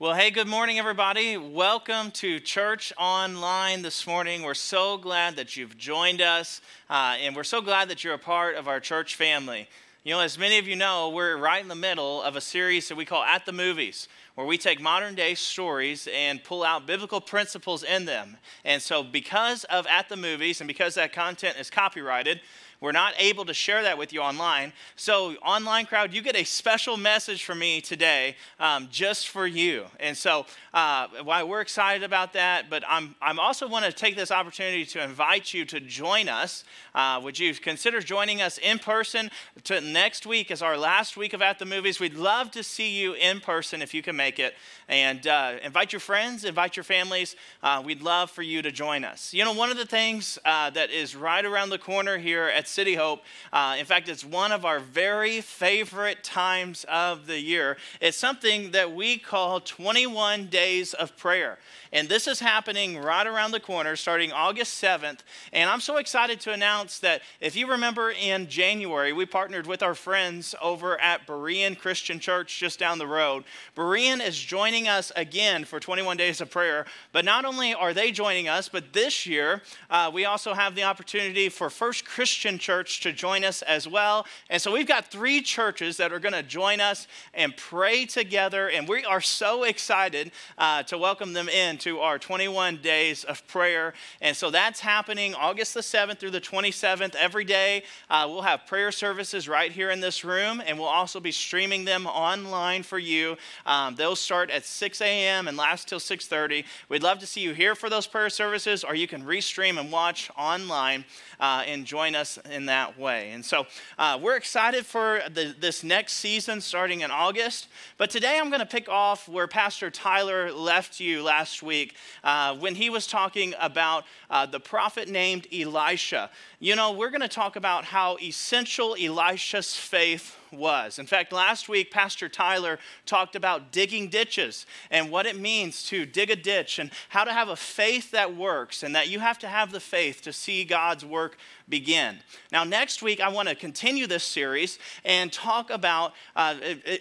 Well, hey, good morning, everybody. Welcome to Church Online this morning. We're so glad that you've joined us, uh, and we're so glad that you're a part of our church family. You know, as many of you know, we're right in the middle of a series that we call At the Movies, where we take modern day stories and pull out biblical principles in them. And so, because of At the Movies and because that content is copyrighted, we're not able to share that with you online. So, online crowd, you get a special message from me today um, just for you. And so, uh, why we're excited about that, but I'm, I'm also want to take this opportunity to invite you to join us. Uh, would you consider joining us in person? To next week is our last week of At the Movies. We'd love to see you in person if you can make it. And uh, invite your friends, invite your families. Uh, we'd love for you to join us. You know, one of the things uh, that is right around the corner here at City Hope, uh, in fact, it's one of our very favorite times of the year. It's something that we call 21 Days of Prayer. And this is happening right around the corner starting August 7th. And I'm so excited to announce that if you remember in January, we partnered with our friends over at Berean Christian Church just down the road. Berean is joining us again for 21 Days of Prayer. But not only are they joining us, but this year uh, we also have the opportunity for First Christian Church to join us as well. And so we've got three churches that are going to join us and pray together. And we are so excited uh, to welcome them in to our 21 days of prayer. And so that's happening August the 7th through the 27th. Every day, uh, we'll have prayer services right here in this room, and we'll also be streaming them online for you. Um, they'll start at 6 a.m. and last till 6:30. We'd love to see you here for those prayer services, or you can restream and watch online uh, and join us in that way. And so uh, we're excited for the, this next season starting in August. But today I'm going to pick off where Pastor Tyler left you last week week uh, when he was talking about uh, the prophet named Elisha. You know, we're going to talk about how essential Elisha's faith was. In fact, last week, Pastor Tyler talked about digging ditches and what it means to dig a ditch and how to have a faith that works and that you have to have the faith to see God's work begin. Now, next week, I want to continue this series and talk about uh,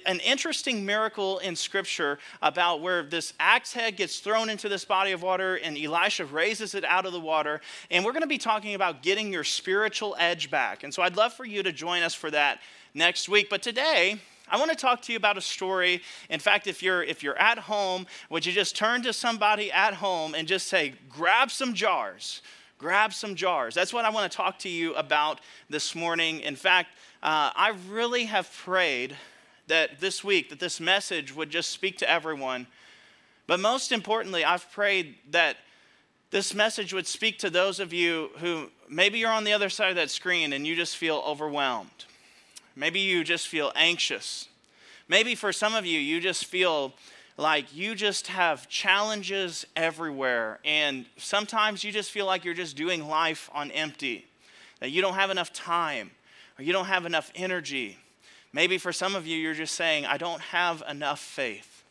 an interesting miracle in Scripture about where this axe head gets thrown into this body of water and Elisha raises it out of the water. And we're going to be talking about getting your spiritual edge back. And so I'd love for you to join us for that next week. But today, I want to talk to you about a story. In fact, if you're if you're at home, would you just turn to somebody at home and just say, "Grab some jars." Grab some jars. That's what I want to talk to you about this morning. In fact, uh, I really have prayed that this week that this message would just speak to everyone. But most importantly, I've prayed that this message would speak to those of you who maybe you're on the other side of that screen and you just feel overwhelmed. Maybe you just feel anxious. Maybe for some of you, you just feel like you just have challenges everywhere. And sometimes you just feel like you're just doing life on empty, that you don't have enough time or you don't have enough energy. Maybe for some of you, you're just saying, I don't have enough faith.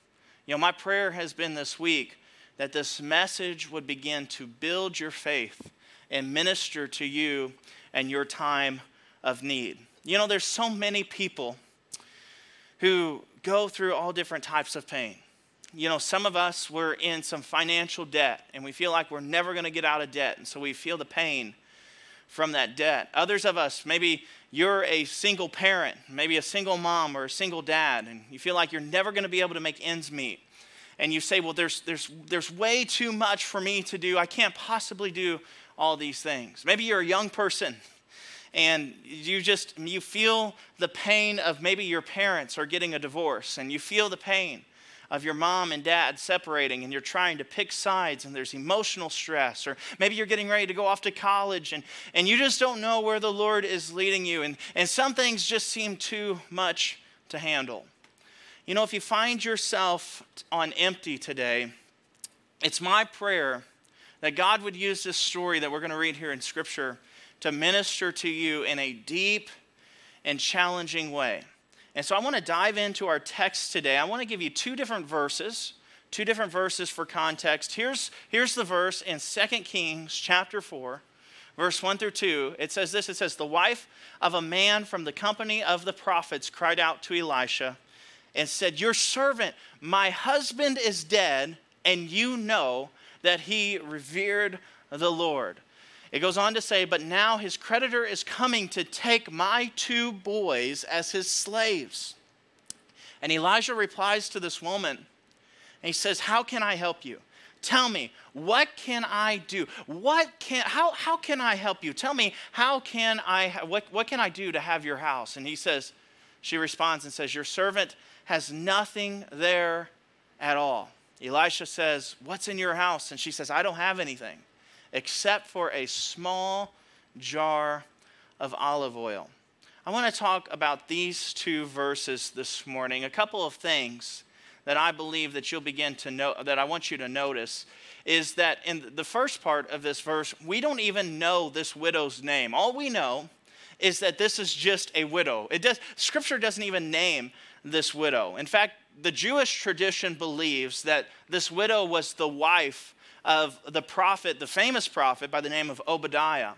You know, my prayer has been this week that this message would begin to build your faith and minister to you and your time of need. You know, there's so many people who go through all different types of pain. You know, some of us, we're in some financial debt and we feel like we're never going to get out of debt. And so we feel the pain from that debt. Others of us, maybe you're a single parent, maybe a single mom or a single dad, and you feel like you're never going to be able to make ends meet. And you say, well, there's, there's, there's way too much for me to do. I can't possibly do all these things. Maybe you're a young person and you just you feel the pain of maybe your parents are getting a divorce and you feel the pain of your mom and dad separating and you're trying to pick sides and there's emotional stress or maybe you're getting ready to go off to college and, and you just don't know where the lord is leading you and, and some things just seem too much to handle. You know if you find yourself on empty today it's my prayer that god would use this story that we're going to read here in scripture to minister to you in a deep and challenging way. And so I want to dive into our text today. I want to give you two different verses, two different verses for context. Here's, here's the verse in 2 Kings chapter 4, verse 1 through 2. It says this It says, The wife of a man from the company of the prophets cried out to Elisha and said, Your servant, my husband is dead, and you know that he revered the Lord. It goes on to say, But now his creditor is coming to take my two boys as his slaves. And Elijah replies to this woman, and he says, How can I help you? Tell me, what can I do? What can, how, how can I help you? Tell me, how can I, what, what can I do to have your house? And he says, she responds and says, Your servant has nothing there at all. Elisha says, What's in your house? And she says, I don't have anything except for a small jar of olive oil. I want to talk about these two verses this morning. A couple of things that I believe that you'll begin to know, that I want you to notice, is that in the first part of this verse, we don't even know this widow's name. All we know is that this is just a widow. It does, scripture doesn't even name this widow. In fact, the Jewish tradition believes that this widow was the wife of the prophet, the famous prophet by the name of Obadiah.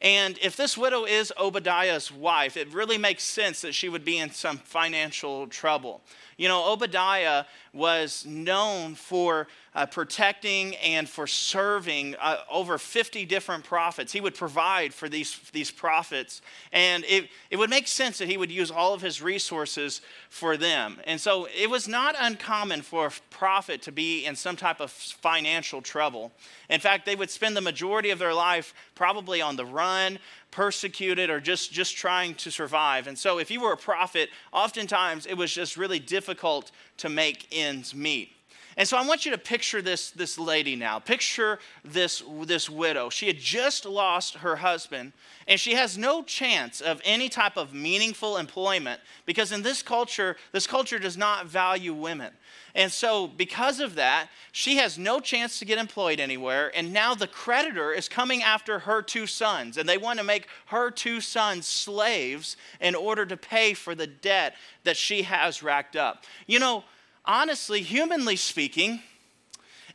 And if this widow is Obadiah's wife, it really makes sense that she would be in some financial trouble. You know, Obadiah was known for uh, protecting and for serving uh, over 50 different prophets. He would provide for these, these prophets, and it, it would make sense that he would use all of his resources for them. And so it was not uncommon for a prophet to be in some type of financial trouble. In fact, they would spend the majority of their life probably on the run, persecuted or just, just trying to survive. And so, if you were a prophet, oftentimes it was just really difficult to make ends meet. And so I want you to picture this, this lady now. Picture this, this widow. She had just lost her husband, and she has no chance of any type of meaningful employment because in this culture, this culture does not value women. And so, because of that, she has no chance to get employed anywhere. And now the creditor is coming after her two sons, and they want to make her two sons slaves in order to pay for the debt that she has racked up. You know, honestly, humanly speaking,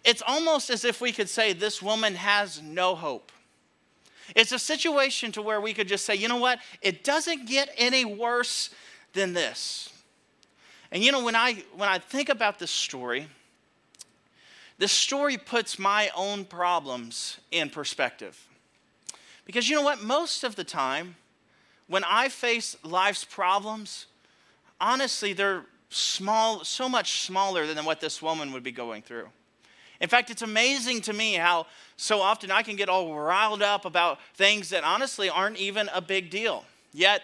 it's almost as if we could say this woman has no hope. It's a situation to where we could just say, you know what? It doesn't get any worse than this. And you know, when I when I think about this story, this story puts my own problems in perspective. Because you know what? Most of the time, when I face life's problems, honestly, they're small, so much smaller than what this woman would be going through. In fact, it's amazing to me how so often I can get all riled up about things that honestly aren't even a big deal. Yet,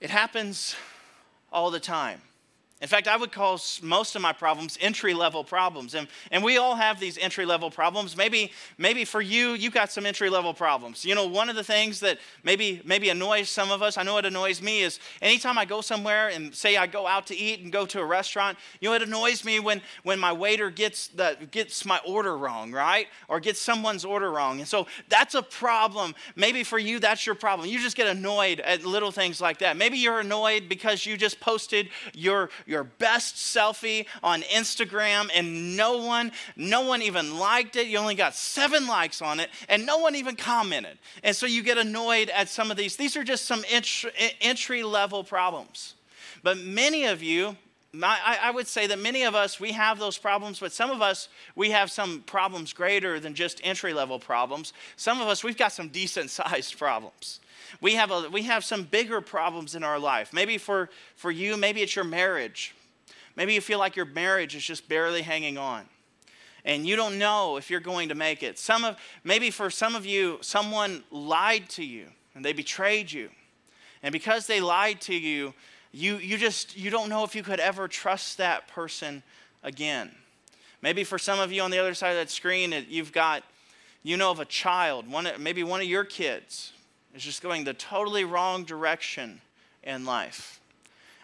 it happens all the time. In fact, I would call most of my problems entry level problems. And, and we all have these entry level problems. Maybe, maybe for you, you got some entry level problems. You know, one of the things that maybe, maybe annoys some of us, I know it annoys me, is anytime I go somewhere and say I go out to eat and go to a restaurant, you know, it annoys me when, when my waiter gets, the, gets my order wrong, right? Or gets someone's order wrong. And so that's a problem. Maybe for you, that's your problem. You just get annoyed at little things like that. Maybe you're annoyed because you just posted your, your your best selfie on Instagram and no one, no one even liked it. You only got seven likes on it and no one even commented. And so you get annoyed at some of these. These are just some entry level problems. But many of you, I, would say that many of us, we have those problems, but some of us, we have some problems greater than just entry level problems. Some of us, we've got some decent sized problems. We have, a, we have some bigger problems in our life. Maybe for, for you, maybe it's your marriage. Maybe you feel like your marriage is just barely hanging on. And you don't know if you're going to make it. Some of, maybe for some of you, someone lied to you and they betrayed you. And because they lied to you, you, you just you don't know if you could ever trust that person again. Maybe for some of you on the other side of that screen, you've got, you know of a child, one, maybe one of your kids is just going the totally wrong direction in life.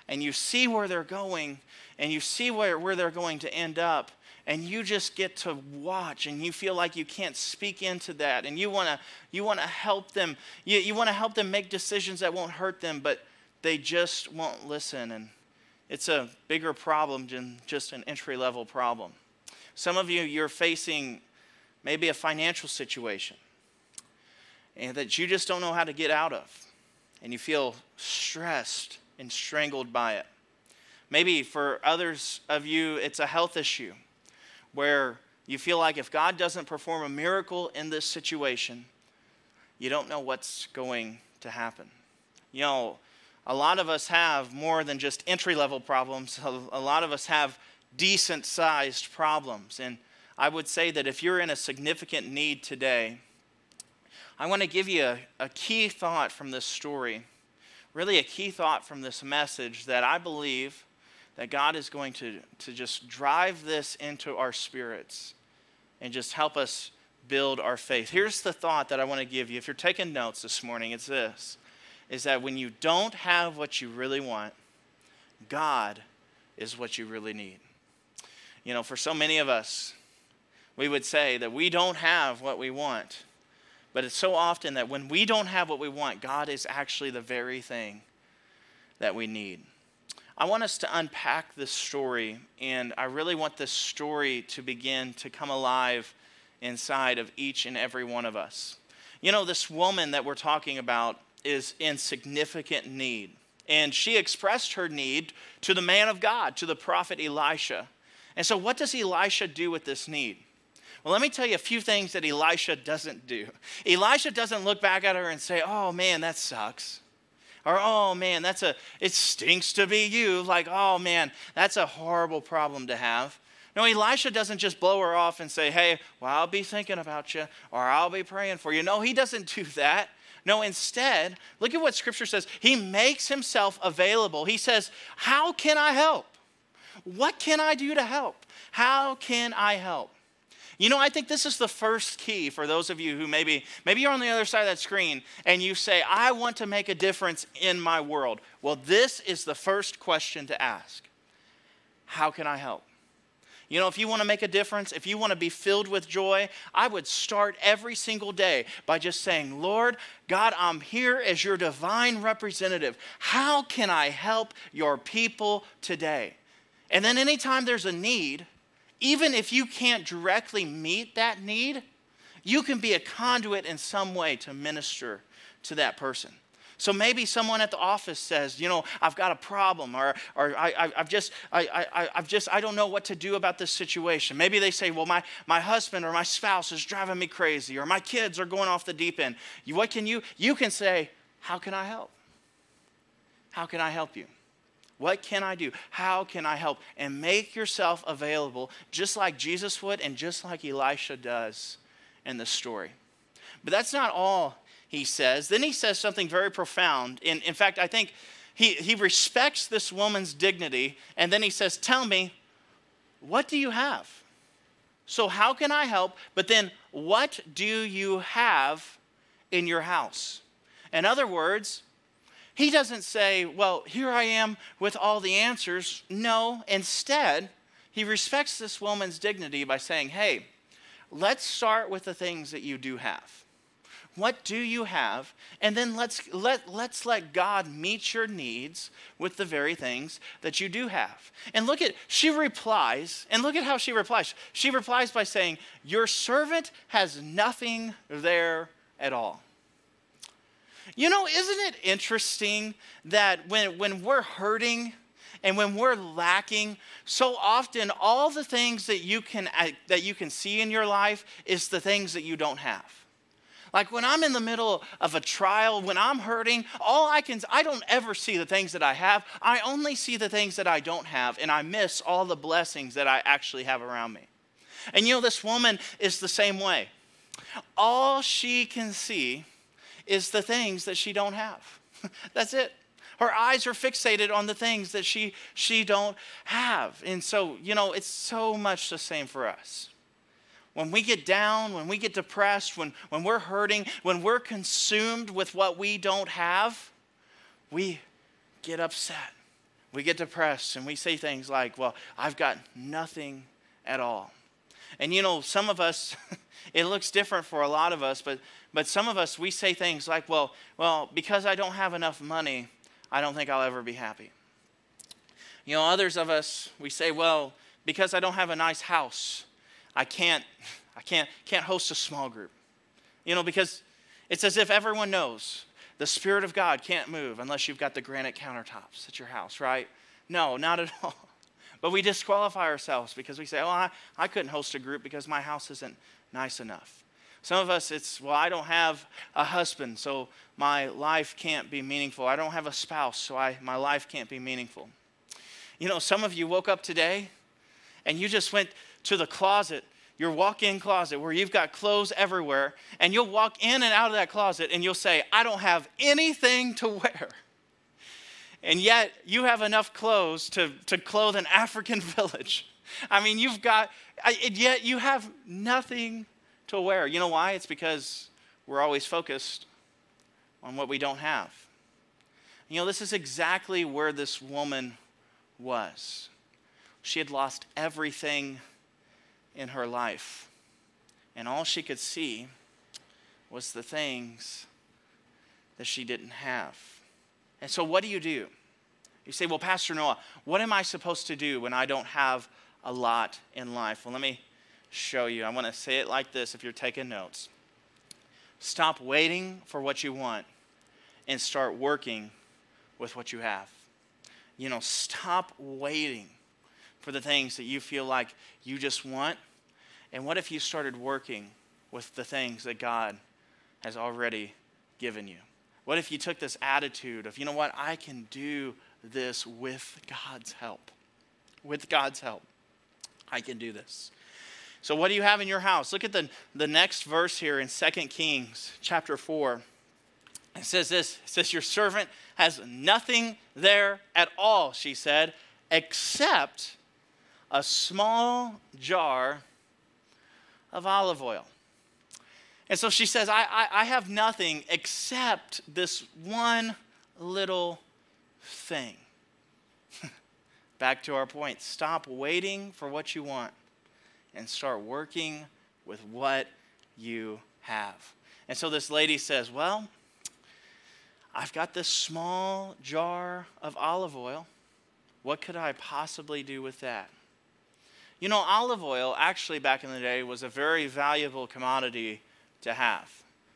And you see where they're going, and you see where, where they're going to end up, and you just get to watch and you feel like you can't speak into that and you want to you want to help them you, you want to help them make decisions that won't hurt them but they just won't listen and it's a bigger problem than just an entry level problem some of you you're facing maybe a financial situation and that you just don't know how to get out of. And you feel stressed and strangled by it. Maybe for others of you, it's a health issue where you feel like if God doesn't perform a miracle in this situation, you don't know what's going to happen. You know, a lot of us have more than just entry level problems, a lot of us have decent sized problems. And I would say that if you're in a significant need today, I want to give you a, a key thought from this story, really a key thought from this message that I believe that God is going to, to just drive this into our spirits and just help us build our faith. Here's the thought that I want to give you. If you're taking notes this morning, it's this is that when you don't have what you really want, God is what you really need. You know, for so many of us, we would say that we don't have what we want. But it's so often that when we don't have what we want, God is actually the very thing that we need. I want us to unpack this story, and I really want this story to begin to come alive inside of each and every one of us. You know, this woman that we're talking about is in significant need, and she expressed her need to the man of God, to the prophet Elisha. And so, what does Elisha do with this need? Well, let me tell you a few things that Elisha doesn't do. Elisha doesn't look back at her and say, Oh man, that sucks. Or, oh man, that's a, it stinks to be you. Like, oh man, that's a horrible problem to have. No, Elisha doesn't just blow her off and say, hey, well, I'll be thinking about you or I'll be praying for you. No, he doesn't do that. No, instead, look at what scripture says. He makes himself available. He says, How can I help? What can I do to help? How can I help? You know, I think this is the first key for those of you who maybe maybe you're on the other side of that screen and you say, "I want to make a difference in my world." Well, this is the first question to ask. How can I help? You know, if you want to make a difference, if you want to be filled with joy, I would start every single day by just saying, Lord, God, I'm here as your divine representative. How can I help your people today? And then anytime there's a need, even if you can't directly meet that need, you can be a conduit in some way to minister to that person. So maybe someone at the office says, you know, I've got a problem, or, or I, have just, I, I, I've just, I don't know what to do about this situation. Maybe they say, well, my, my husband or my spouse is driving me crazy, or my kids are going off the deep end. What can you, you can say, how can I help? How can I help you? What can I do? How can I help? And make yourself available just like Jesus would and just like Elisha does in the story. But that's not all he says. Then he says something very profound. In, in fact, I think he, he respects this woman's dignity. And then he says, Tell me, what do you have? So, how can I help? But then, what do you have in your house? In other words, he doesn't say, Well, here I am with all the answers. No, instead, he respects this woman's dignity by saying, Hey, let's start with the things that you do have. What do you have? And then let's let, let's let God meet your needs with the very things that you do have. And look at, she replies, and look at how she replies. She replies by saying, Your servant has nothing there at all. You know, isn't it interesting that when, when we're hurting and when we're lacking, so often all the things that you, can, uh, that you can see in your life is the things that you don't have. Like when I'm in the middle of a trial, when I'm hurting, all I can, I don't ever see the things that I have. I only see the things that I don't have, and I miss all the blessings that I actually have around me. And you know, this woman is the same way. All she can see is the things that she don't have. That's it. Her eyes are fixated on the things that she she don't have. And so, you know, it's so much the same for us. When we get down, when we get depressed, when, when we're hurting, when we're consumed with what we don't have, we get upset. We get depressed and we say things like, Well, I've got nothing at all. And you know, some of us, it looks different for a lot of us, but but some of us, we say things like, well, well, because I don't have enough money, I don't think I'll ever be happy. You know, others of us, we say, well, because I don't have a nice house, I can't, I can't, can't host a small group. You know, because it's as if everyone knows the Spirit of God can't move unless you've got the granite countertops at your house, right? No, not at all. But we disqualify ourselves because we say, oh, I, I couldn't host a group because my house isn't nice enough. Some of us, it's, well, I don't have a husband, so my life can't be meaningful. I don't have a spouse, so I, my life can't be meaningful. You know, some of you woke up today and you just went to the closet, your walk in closet where you've got clothes everywhere, and you'll walk in and out of that closet and you'll say, I don't have anything to wear. And yet, you have enough clothes to, to clothe an African village. I mean, you've got, and yet you have nothing to wear. You know why? It's because we're always focused on what we don't have. You know, this is exactly where this woman was. She had lost everything in her life, and all she could see was the things that she didn't have. And so, what do you do? You say, Well, Pastor Noah, what am I supposed to do when I don't have a lot in life? Well, let me show you. I want to say it like this if you're taking notes. Stop waiting for what you want and start working with what you have. You know, stop waiting for the things that you feel like you just want. And what if you started working with the things that God has already given you? What if you took this attitude of, you know what, I can do this with God's help? With God's help, I can do this. So, what do you have in your house? Look at the, the next verse here in 2 Kings chapter 4. It says this It says, Your servant has nothing there at all, she said, except a small jar of olive oil. And so she says, I, I, I have nothing except this one little thing. Back to our point stop waiting for what you want and start working with what you have. And so this lady says, Well, I've got this small jar of olive oil. What could I possibly do with that? You know, olive oil actually back in the day was a very valuable commodity to have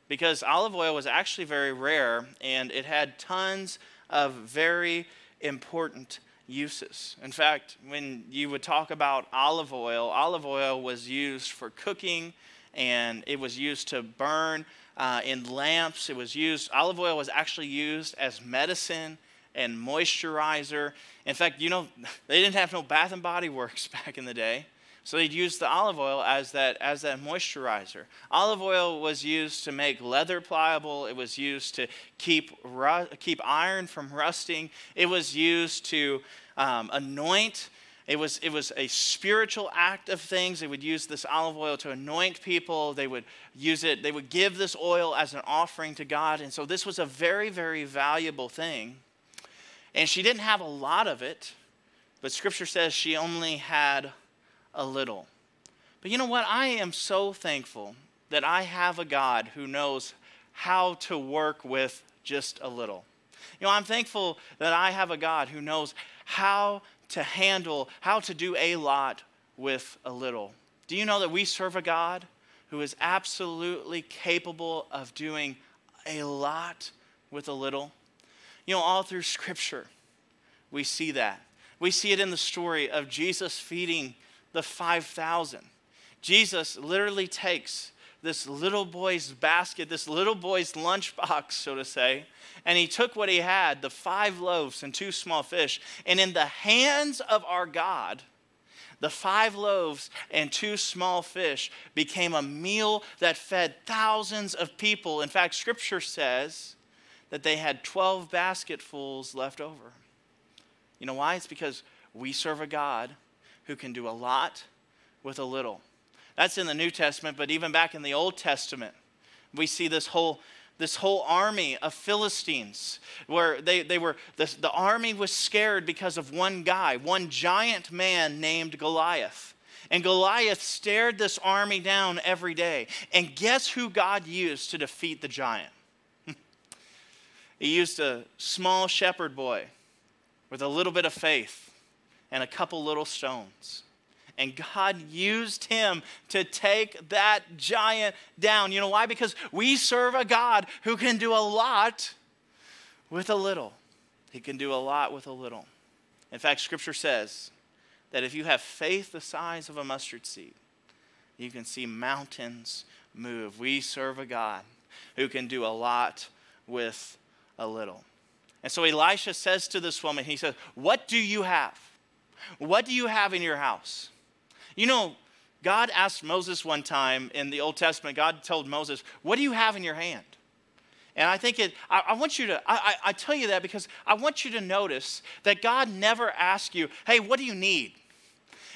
because olive oil was actually very rare and it had tons of very important uses. In fact, when you would talk about olive oil, olive oil was used for cooking and it was used to burn uh, in lamps. It was used, olive oil was actually used as medicine and moisturizer. In fact, you know, they didn't have no Bath and Body Works back in the day. So they'd use the olive oil as that, as that moisturizer. Olive oil was used to make leather pliable. It was used to keep, ru- keep iron from rusting. It was used to um, anoint. It was, it was a spiritual act of things. They would use this olive oil to anoint people. They would use it, they would give this oil as an offering to God. And so this was a very, very valuable thing. And she didn't have a lot of it, but scripture says she only had a little. But you know what? I am so thankful that I have a God who knows how to work with just a little. You know, I'm thankful that I have a God who knows how to handle, how to do a lot with a little. Do you know that we serve a God who is absolutely capable of doing a lot with a little? You know, all through Scripture, we see that. We see it in the story of Jesus feeding the 5,000. Jesus literally takes this little boy's basket, this little boy's lunchbox, so to say, and he took what he had, the five loaves and two small fish, and in the hands of our God, the five loaves and two small fish became a meal that fed thousands of people. In fact, scripture says that they had 12 basketfuls left over. You know why? It's because we serve a God who can do a lot with a little. That's in the New Testament, but even back in the Old Testament, we see this whole this whole army of Philistines, where they, they were, the, the army was scared because of one guy, one giant man named Goliath. And Goliath stared this army down every day. And guess who God used to defeat the giant? He used a small shepherd boy with a little bit of faith and a couple little stones. And God used him to take that giant down. You know why? Because we serve a God who can do a lot with a little. He can do a lot with a little. In fact, Scripture says that if you have faith the size of a mustard seed, you can see mountains move. We serve a God who can do a lot with a little. And so Elisha says to this woman, he says, What do you have? What do you have in your house? You know, God asked Moses one time in the Old Testament, God told Moses, What do you have in your hand? And I think it, I, I want you to, I, I, tell you that because I want you to notice that God never asks you, Hey, what do you need?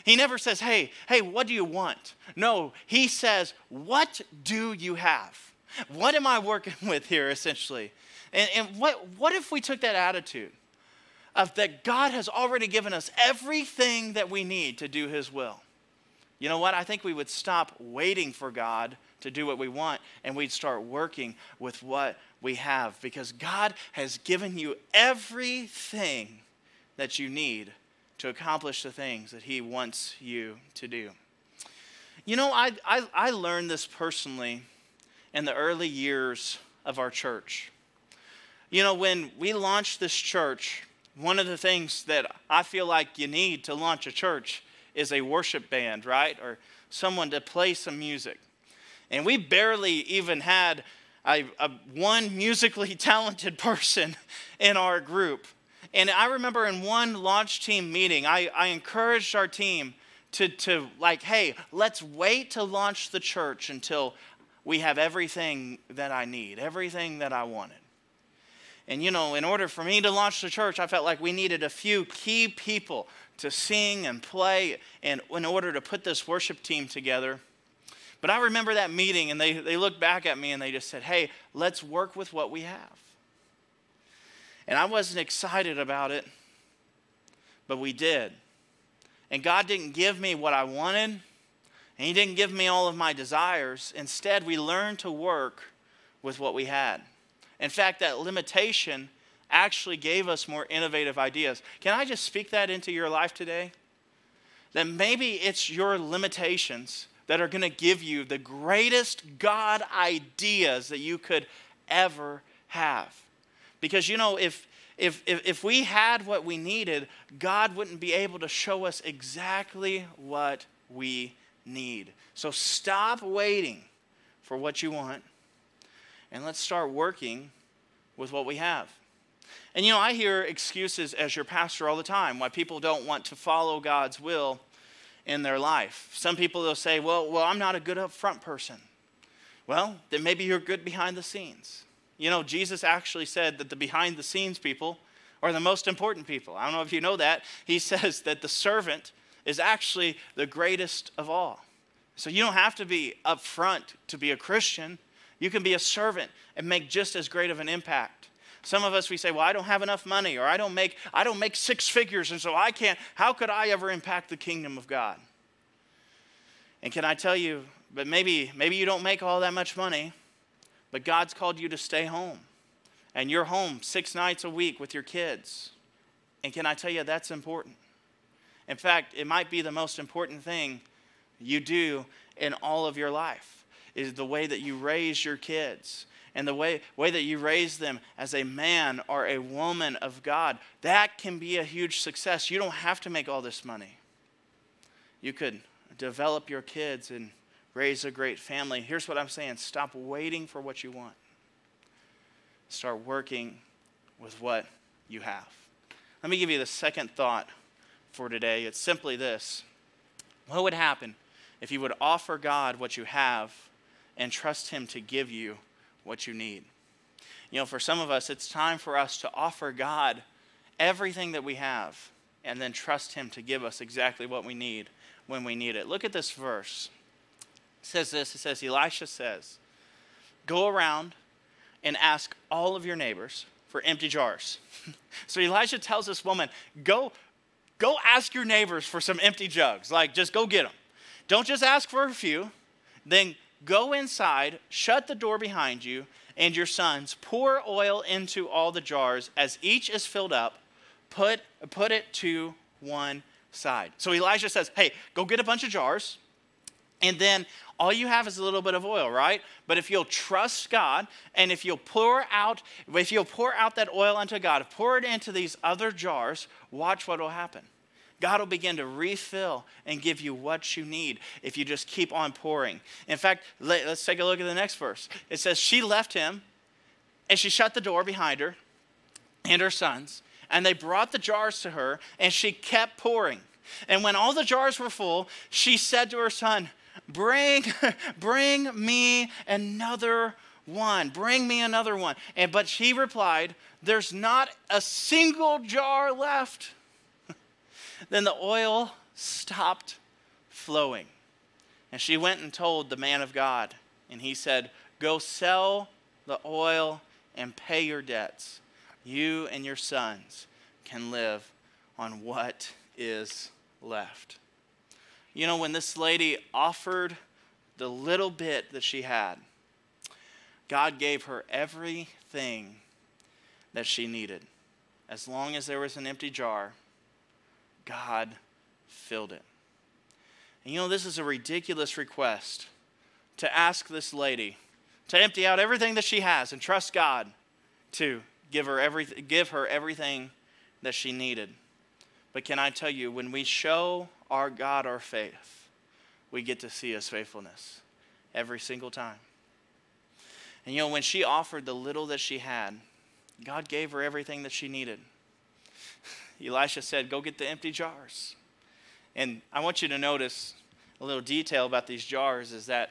He never says, Hey, hey, what do you want? No, He says, What do you have? What am I working with here, essentially? And, and what, what if we took that attitude of that God has already given us everything that we need to do His will? You know what? I think we would stop waiting for God to do what we want and we'd start working with what we have because God has given you everything that you need to accomplish the things that He wants you to do. You know, I, I, I learned this personally in the early years of our church. You know, when we launched this church, one of the things that I feel like you need to launch a church is a worship band, right? Or someone to play some music. And we barely even had a, a, one musically talented person in our group. And I remember in one launch team meeting, I, I encouraged our team to, to, like, hey, let's wait to launch the church until we have everything that I need, everything that I wanted. And you know, in order for me to launch the church, I felt like we needed a few key people to sing and play and in order to put this worship team together. But I remember that meeting and they, they looked back at me and they just said, hey, let's work with what we have. And I wasn't excited about it, but we did. And God didn't give me what I wanted, and He didn't give me all of my desires. Instead, we learned to work with what we had. In fact, that limitation actually gave us more innovative ideas. Can I just speak that into your life today? That maybe it's your limitations that are going to give you the greatest God ideas that you could ever have. Because, you know, if, if, if, if we had what we needed, God wouldn't be able to show us exactly what we need. So stop waiting for what you want and let's start working with what we have. And you know, I hear excuses as your pastor all the time why people don't want to follow God's will in their life. Some people will say, "Well, well, I'm not a good upfront person." Well, then maybe you're good behind the scenes. You know, Jesus actually said that the behind the scenes people are the most important people. I don't know if you know that. He says that the servant is actually the greatest of all. So you don't have to be upfront to be a Christian. You can be a servant and make just as great of an impact. Some of us we say, "Well, I don't have enough money or I don't make I don't make six figures and so I can't how could I ever impact the kingdom of God?" And can I tell you, but maybe maybe you don't make all that much money, but God's called you to stay home. And you're home 6 nights a week with your kids. And can I tell you that's important? In fact, it might be the most important thing you do in all of your life is the way that you raise your kids and the way, way that you raise them as a man or a woman of God. That can be a huge success. You don't have to make all this money. You could develop your kids and raise a great family. Here's what I'm saying stop waiting for what you want, start working with what you have. Let me give you the second thought for today. It's simply this What would happen if you would offer God what you have and trust Him to give you what you need. You know, for some of us, it's time for us to offer God everything that we have and then trust Him to give us exactly what we need when we need it. Look at this verse. It says this it says, Elisha says, Go around and ask all of your neighbors for empty jars. so Elisha tells this woman, Go, go ask your neighbors for some empty jugs. Like, just go get them. Don't just ask for a few, then Go inside, shut the door behind you and your sons, pour oil into all the jars. As each is filled up, put, put it to one side. So Elijah says, Hey, go get a bunch of jars. And then all you have is a little bit of oil, right? But if you'll trust God and if you'll pour out, if you'll pour out that oil unto God, pour it into these other jars, watch what will happen. God will begin to refill and give you what you need if you just keep on pouring. In fact, let, us take a look at the next verse. It says, She left him and she shut the door behind her and her sons, and they brought the jars to her, and she kept pouring. And when all the jars were full, she said to her son, Bring, bring me another one. Bring me another one. And but she replied, There's not a single jar left. Then the oil stopped flowing. And she went and told the man of God. And he said, Go sell the oil and pay your debts. You and your sons can live on what is left. You know, when this lady offered the little bit that she had, God gave her everything that she needed. As long as there was an empty jar, God filled it. And you know, this is a ridiculous request to ask this lady to empty out everything that she has and trust God to give her, every, give her everything that she needed. But can I tell you, when we show our God our faith, we get to see his faithfulness every single time. And you know, when she offered the little that she had, God gave her everything that she needed. Elisha said, Go get the empty jars. And I want you to notice a little detail about these jars is that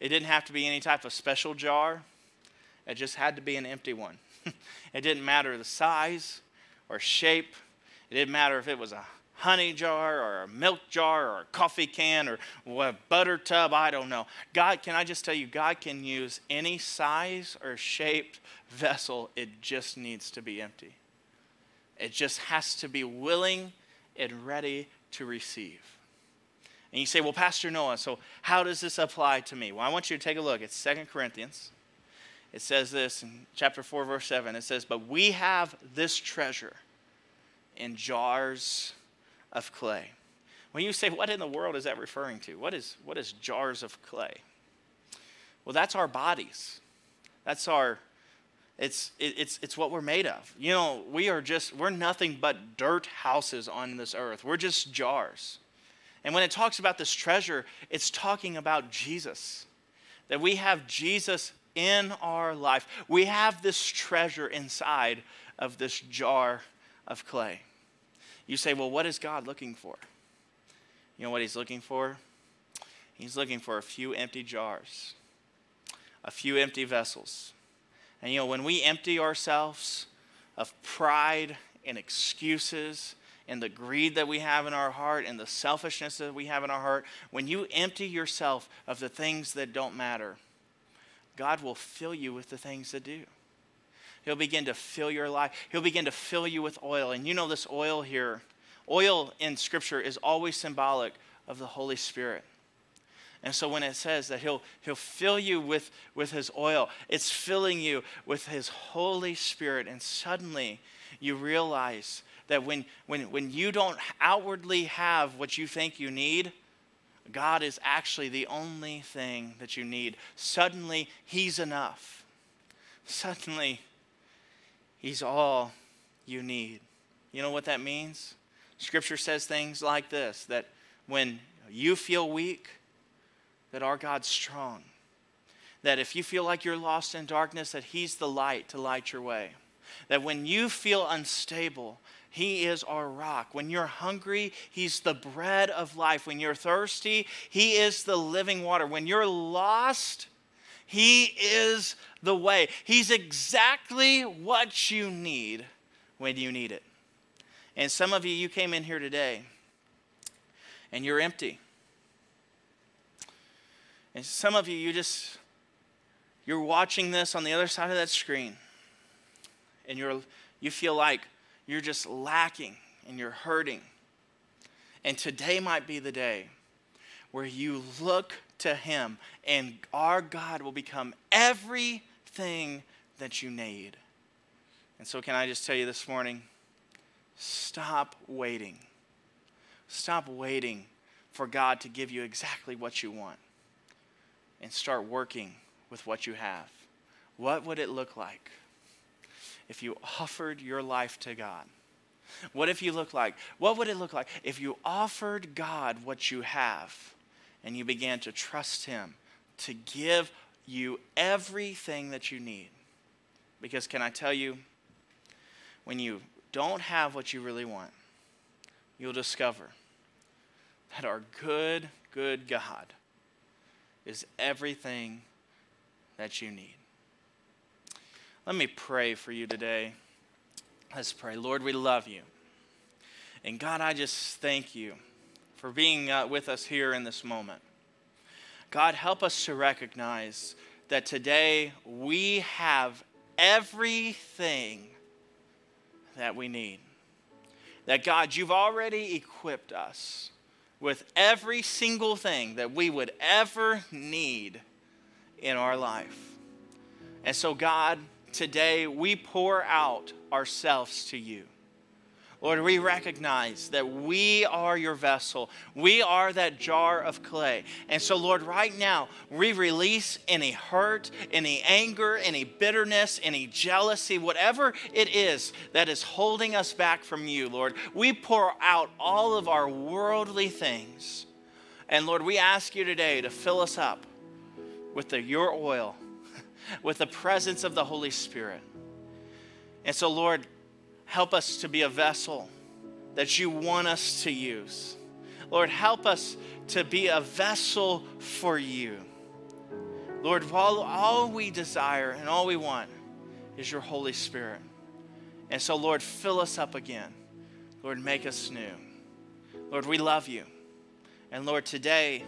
it didn't have to be any type of special jar, it just had to be an empty one. it didn't matter the size or shape, it didn't matter if it was a honey jar or a milk jar or a coffee can or a butter tub, I don't know. God, can I just tell you, God can use any size or shaped vessel, it just needs to be empty. It just has to be willing and ready to receive. And you say, well, Pastor Noah, so how does this apply to me? Well, I want you to take a look. It's Second Corinthians. It says this in chapter 4, verse 7. It says, But we have this treasure in jars of clay. When you say, what in the world is that referring to? What is, what is jars of clay? Well, that's our bodies. That's our, it's, it, it's, it's what we're made of. You know, we are just, we're nothing but dirt houses on this earth. We're just jars. And when it talks about this treasure, it's talking about Jesus. That we have Jesus in our life. We have this treasure inside of this jar of clay. You say, well, what is God looking for? You know what He's looking for? He's looking for a few empty jars, a few empty vessels. And you know, when we empty ourselves of pride and excuses and the greed that we have in our heart and the selfishness that we have in our heart, when you empty yourself of the things that don't matter, God will fill you with the things that do. He'll begin to fill your life. He'll begin to fill you with oil. And you know, this oil here, oil in Scripture is always symbolic of the Holy Spirit. And so when it says that he'll, he'll fill you with, with his oil, it's filling you with his Holy Spirit. And suddenly you realize that when, when, when you don't outwardly have what you think you need, God is actually the only thing that you need. Suddenly, He's enough. Suddenly, He's all you need. You know what that means? Scripture says things like this that when you feel weak, that our God's strong. That if you feel like you're lost in darkness, that He's the light to light your way. That when you feel unstable, he is our rock. When you're hungry, He's the bread of life. When you're thirsty, He is the living water. When you're lost, He is the way. He's exactly what you need when you need it. And some of you, you came in here today and you're empty. And some of you, you just, you're watching this on the other side of that screen and you're, you feel like you're just lacking and you're hurting. And today might be the day where you look to Him and our God will become everything that you need. And so, can I just tell you this morning stop waiting. Stop waiting for God to give you exactly what you want and start working with what you have. What would it look like if you offered your life to God? What if you look like? What would it look like if you offered God what you have and you began to trust Him to give you everything that you need? Because, can I tell you, when you don't have what you really want, you'll discover that our good, good God is everything that you need. Let me pray for you today. Let's pray. Lord, we love you. And God, I just thank you for being uh, with us here in this moment. God, help us to recognize that today we have everything that we need. That God, you've already equipped us with every single thing that we would ever need in our life. And so, God, today we pour out ourselves to you. Lord, we recognize that we are your vessel. We are that jar of clay. And so, Lord, right now, we release any hurt, any anger, any bitterness, any jealousy, whatever it is that is holding us back from you, Lord. We pour out all of our worldly things. And Lord, we ask you today to fill us up with the, your oil, with the presence of the Holy Spirit. And so, Lord, help us to be a vessel that you want us to use. Lord, help us to be a vessel for you. Lord, all, all we desire and all we want is your Holy Spirit. And so, Lord, fill us up again. Lord, make us new. Lord, we love you. And Lord, today,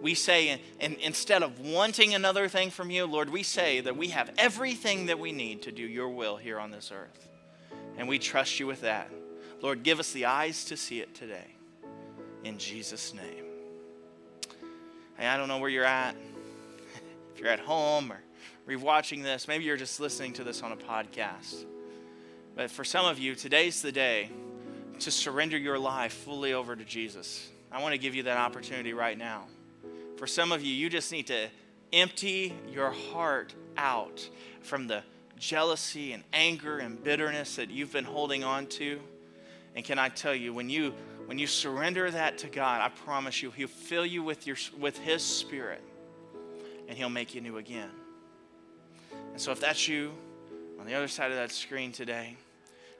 we say, and instead of wanting another thing from you, Lord, we say that we have everything that we need to do your will here on this earth. And we trust you with that. Lord, give us the eyes to see it today. In Jesus' name. Hey, I don't know where you're at. If you're at home or you're watching this, maybe you're just listening to this on a podcast. But for some of you, today's the day to surrender your life fully over to Jesus. I want to give you that opportunity right now. For some of you, you just need to empty your heart out from the jealousy and anger and bitterness that you've been holding on to. And can I tell you, when you when you surrender that to God, I promise you, He'll fill you with your with His Spirit, and He'll make you new again. And so, if that's you on the other side of that screen today,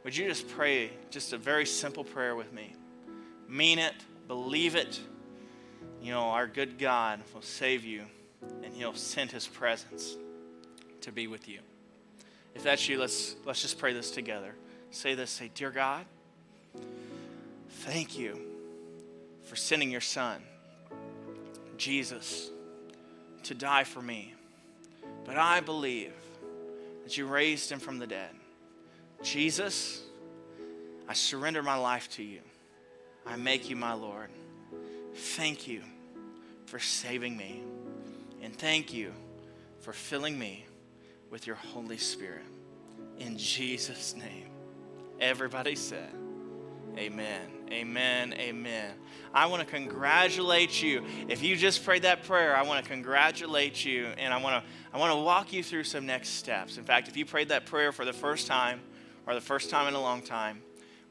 would you just pray just a very simple prayer with me? Mean it, believe it, you know, our good God will save you and he'll send his presence to be with you. If that's you, let's, let's just pray this together. Say this say, Dear God, thank you for sending your son, Jesus, to die for me. But I believe that you raised him from the dead. Jesus, I surrender my life to you. I make you my Lord. Thank you for saving me. And thank you for filling me with your Holy Spirit. In Jesus' name. Everybody said, Amen. Amen. Amen. I want to congratulate you. If you just prayed that prayer, I want to congratulate you and I want to I want to walk you through some next steps. In fact, if you prayed that prayer for the first time or the first time in a long time,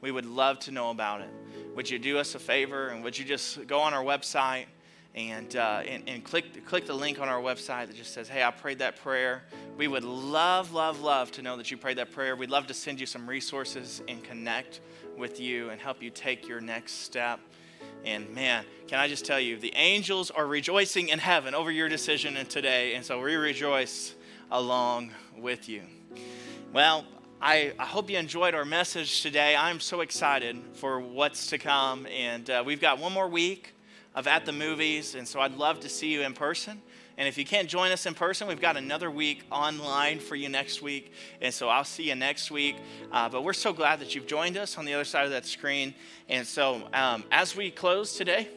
we would love to know about it. Would you do us a favor and would you just go on our website and, uh, and, and click, click the link on our website that just says, Hey, I prayed that prayer. We would love, love, love to know that you prayed that prayer. We'd love to send you some resources and connect with you and help you take your next step. And man, can I just tell you, the angels are rejoicing in heaven over your decision today. And so we rejoice along with you. Well, I, I, hope you enjoyed our message today. I'm so excited for what's to come. And uh, we've got one more week of At the Movies, and so I'd love to see you in person. And if you can't join us in person, we've got another week online for you next week. And so I'll see you next week. Uh, but we're so glad that you've joined us on the other side of that screen. And so um, as we close today,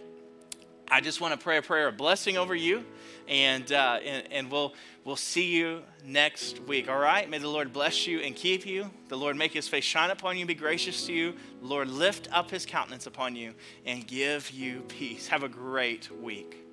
I just want to pray a prayer of blessing over you, and, uh, and, and we'll, we'll see you next week. All right? May the Lord bless you and keep you. The Lord make his face shine upon you, be gracious to you. The Lord lift up his countenance upon you and give you peace. Have a great week.